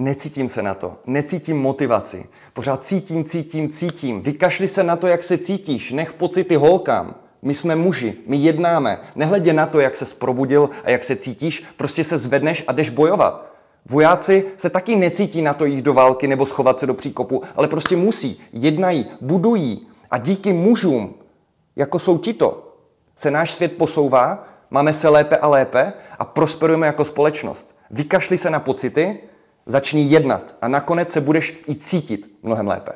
Necítím se na to, necítím motivaci. Pořád cítím, cítím, cítím. Vykašli se na to, jak se cítíš, nech pocity holkám. My jsme muži, my jednáme. Nehledě na to, jak se probudil a jak se cítíš, prostě se zvedneš a jdeš bojovat. Vojáci se taky necítí na to jít do války nebo schovat se do příkopu, ale prostě musí, jednají, budují. A díky mužům, jako jsou tito, se náš svět posouvá, máme se lépe a lépe a prosperujeme jako společnost. Vykašli se na pocity, začni jednat a nakonec se budeš i cítit mnohem lépe.